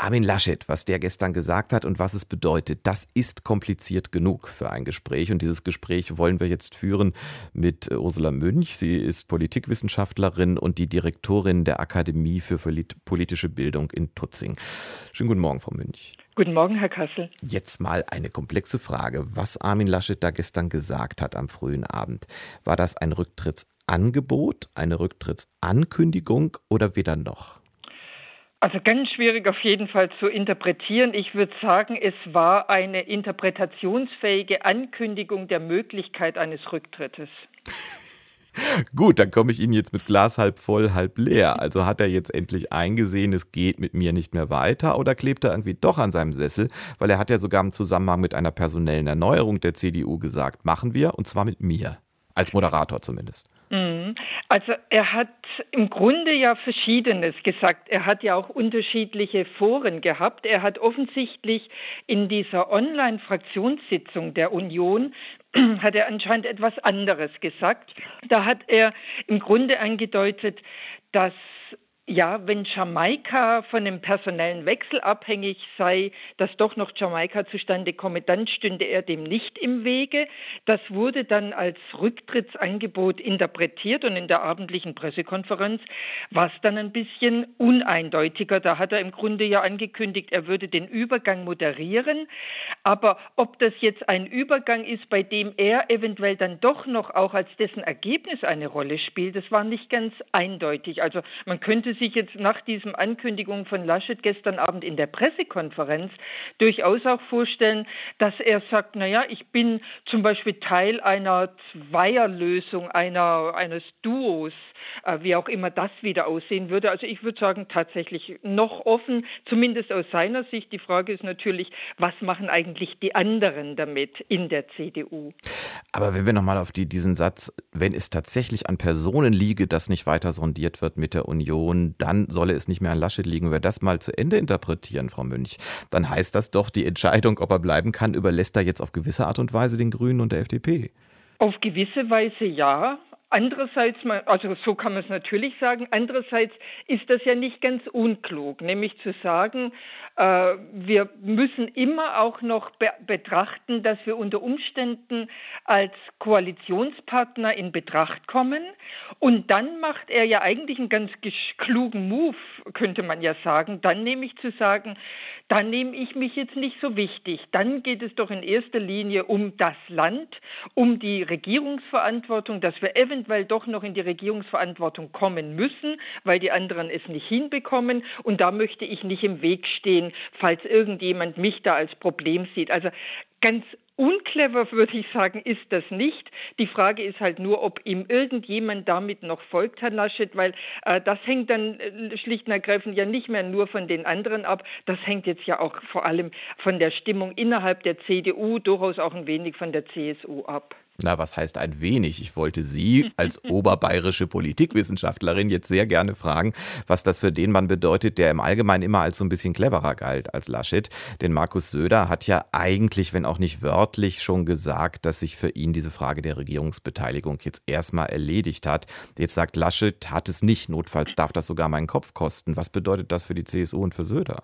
Armin Laschet, was der gestern gesagt hat und was es bedeutet, das ist kompliziert genug für ein Gespräch. Und dieses Gespräch wollen wir jetzt führen mit äh, Ursula Münch. Sie ist Politikwissenschaftlerin und die Direktorin der Akademie für politische Bildung in Tutzing. Schönen guten Morgen, Frau Münch. Guten Morgen, Herr Kassel. Jetzt mal eine komplexe Frage. Was Armin Laschet da gestern gesagt hat am frühen Abend, war das ein Rücktrittsangebot, eine Rücktrittsankündigung oder weder noch? Also ganz schwierig auf jeden Fall zu interpretieren. Ich würde sagen, es war eine interpretationsfähige Ankündigung der Möglichkeit eines Rücktrittes. Gut, dann komme ich Ihnen jetzt mit Glas halb voll, halb leer. Also hat er jetzt endlich eingesehen, es geht mit mir nicht mehr weiter oder klebt er irgendwie doch an seinem Sessel, weil er hat ja sogar im Zusammenhang mit einer personellen Erneuerung der CDU gesagt, machen wir und zwar mit mir. Als Moderator zumindest. Mhm. Also er hat im Grunde ja Verschiedenes gesagt. Er hat ja auch unterschiedliche Foren gehabt. Er hat offensichtlich in dieser Online-Fraktionssitzung der Union hat er anscheinend etwas anderes gesagt. Da hat er im Grunde angedeutet, dass ja, wenn Jamaika von dem personellen Wechsel abhängig sei, dass doch noch Jamaika zustande komme, dann stünde er dem nicht im Wege. Das wurde dann als Rücktrittsangebot interpretiert und in der abendlichen Pressekonferenz war es dann ein bisschen uneindeutiger. Da hat er im Grunde ja angekündigt, er würde den Übergang moderieren. Aber ob das jetzt ein Übergang ist, bei dem er eventuell dann doch noch auch als dessen Ergebnis eine Rolle spielt, das war nicht ganz eindeutig. Also man könnte sich jetzt nach diesem Ankündigung von Laschet gestern Abend in der Pressekonferenz durchaus auch vorstellen, dass er sagt, na ja, ich bin zum Beispiel Teil einer Zweierlösung, einer, eines Duos, äh, wie auch immer das wieder aussehen würde. Also ich würde sagen, tatsächlich noch offen, zumindest aus seiner Sicht. Die Frage ist natürlich, was machen eigentlich die anderen damit in der CDU? Aber wenn wir nochmal auf die, diesen Satz, wenn es tatsächlich an Personen liege, dass nicht weiter sondiert wird mit der Union, dann solle es nicht mehr an Laschet liegen. Wenn wir das mal zu Ende interpretieren, Frau Münch, dann heißt das doch, die Entscheidung, ob er bleiben kann, überlässt er jetzt auf gewisse Art und Weise den Grünen und der FDP. Auf gewisse Weise ja. Andererseits, also so kann man es natürlich sagen, andererseits ist das ja nicht ganz unklug, nämlich zu sagen, äh, wir müssen immer auch noch be betrachten, dass wir unter Umständen als Koalitionspartner in Betracht kommen. Und dann macht er ja eigentlich einen ganz klugen Move, könnte man ja sagen, dann nämlich zu sagen, dann nehme ich mich jetzt nicht so wichtig. Dann geht es doch in erster Linie um das Land, um die Regierungsverantwortung, dass wir eventuell doch noch in die Regierungsverantwortung kommen müssen, weil die anderen es nicht hinbekommen. Und da möchte ich nicht im Weg stehen, falls irgendjemand mich da als Problem sieht. Also ganz Unclever würde ich sagen, ist das nicht. Die Frage ist halt nur, ob ihm irgendjemand damit noch folgt, Herr Laschet, weil äh, das hängt dann äh, schlicht und ergreifend ja nicht mehr nur von den anderen ab. Das hängt jetzt ja auch vor allem von der Stimmung innerhalb der CDU, durchaus auch ein wenig von der CSU ab. Na, was heißt ein wenig? Ich wollte Sie als oberbayerische Politikwissenschaftlerin jetzt sehr gerne fragen, was das für den Mann bedeutet, der im Allgemeinen immer als so ein bisschen cleverer galt als Laschet. Denn Markus Söder hat ja eigentlich, wenn auch nicht wörtlich, schon gesagt, dass sich für ihn diese Frage der Regierungsbeteiligung jetzt erstmal erledigt hat. Jetzt sagt Laschet, hat es nicht, notfalls darf das sogar meinen Kopf kosten. Was bedeutet das für die CSU und für Söder?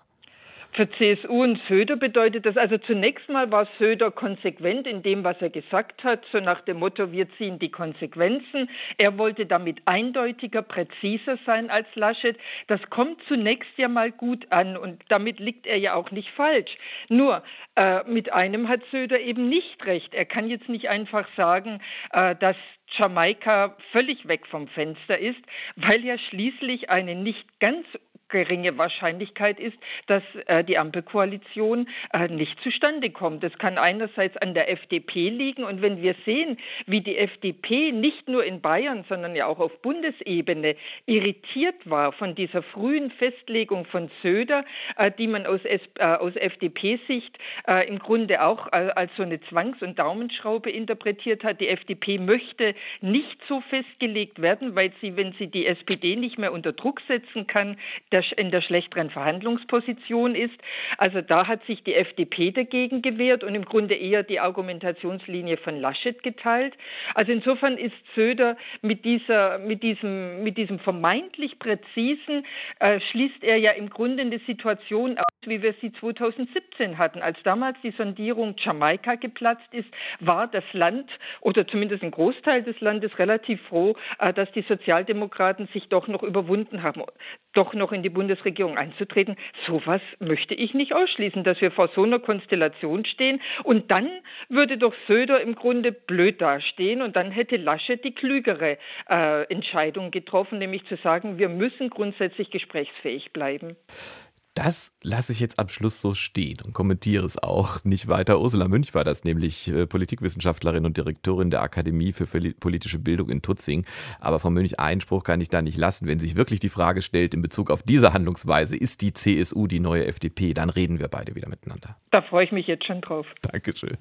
Für CSU und Söder bedeutet das, also zunächst mal war Söder konsequent in dem, was er gesagt hat, so nach dem Motto, wir ziehen die Konsequenzen. Er wollte damit eindeutiger, präziser sein als Laschet. Das kommt zunächst ja mal gut an und damit liegt er ja auch nicht falsch. Nur, äh, mit einem hat Söder eben nicht recht. Er kann jetzt nicht einfach sagen, äh, dass Jamaika völlig weg vom Fenster ist, weil ja schließlich eine nicht ganz geringe Wahrscheinlichkeit ist, dass äh, die Ampelkoalition äh, nicht zustande kommt. Das kann einerseits an der FDP liegen und wenn wir sehen, wie die FDP nicht nur in Bayern, sondern ja auch auf Bundesebene irritiert war von dieser frühen Festlegung von Söder, äh, die man aus, äh, aus FDP-Sicht äh, im Grunde auch äh, als so eine Zwangs- und Daumenschraube interpretiert hat. Die FDP möchte nicht so festgelegt werden, weil sie, wenn sie die SPD nicht mehr unter Druck setzen kann, der in der schlechteren Verhandlungsposition ist. Also da hat sich die FDP dagegen gewehrt und im Grunde eher die Argumentationslinie von Laschet geteilt. Also insofern ist Söder mit dieser, mit diesem, mit diesem vermeintlich präzisen äh, schließt er ja im Grunde eine Situation wie wir sie 2017 hatten. Als damals die Sondierung Jamaika geplatzt ist, war das Land oder zumindest ein Großteil des Landes relativ froh, äh, dass die Sozialdemokraten sich doch noch überwunden haben, doch noch in die Bundesregierung einzutreten. Sowas möchte ich nicht ausschließen, dass wir vor so einer Konstellation stehen. Und dann würde doch Söder im Grunde blöd dastehen und dann hätte Laschet die klügere äh, Entscheidung getroffen, nämlich zu sagen, wir müssen grundsätzlich gesprächsfähig bleiben. Das lasse ich jetzt am Schluss so stehen und kommentiere es auch nicht weiter. Ursula Münch war das, nämlich äh, Politikwissenschaftlerin und Direktorin der Akademie für politische Bildung in Tutzing. Aber Frau Münch, Einspruch kann ich da nicht lassen. Wenn sich wirklich die Frage stellt in Bezug auf diese Handlungsweise, ist die CSU die neue FDP, dann reden wir beide wieder miteinander. Da freue ich mich jetzt schon drauf. Dankeschön.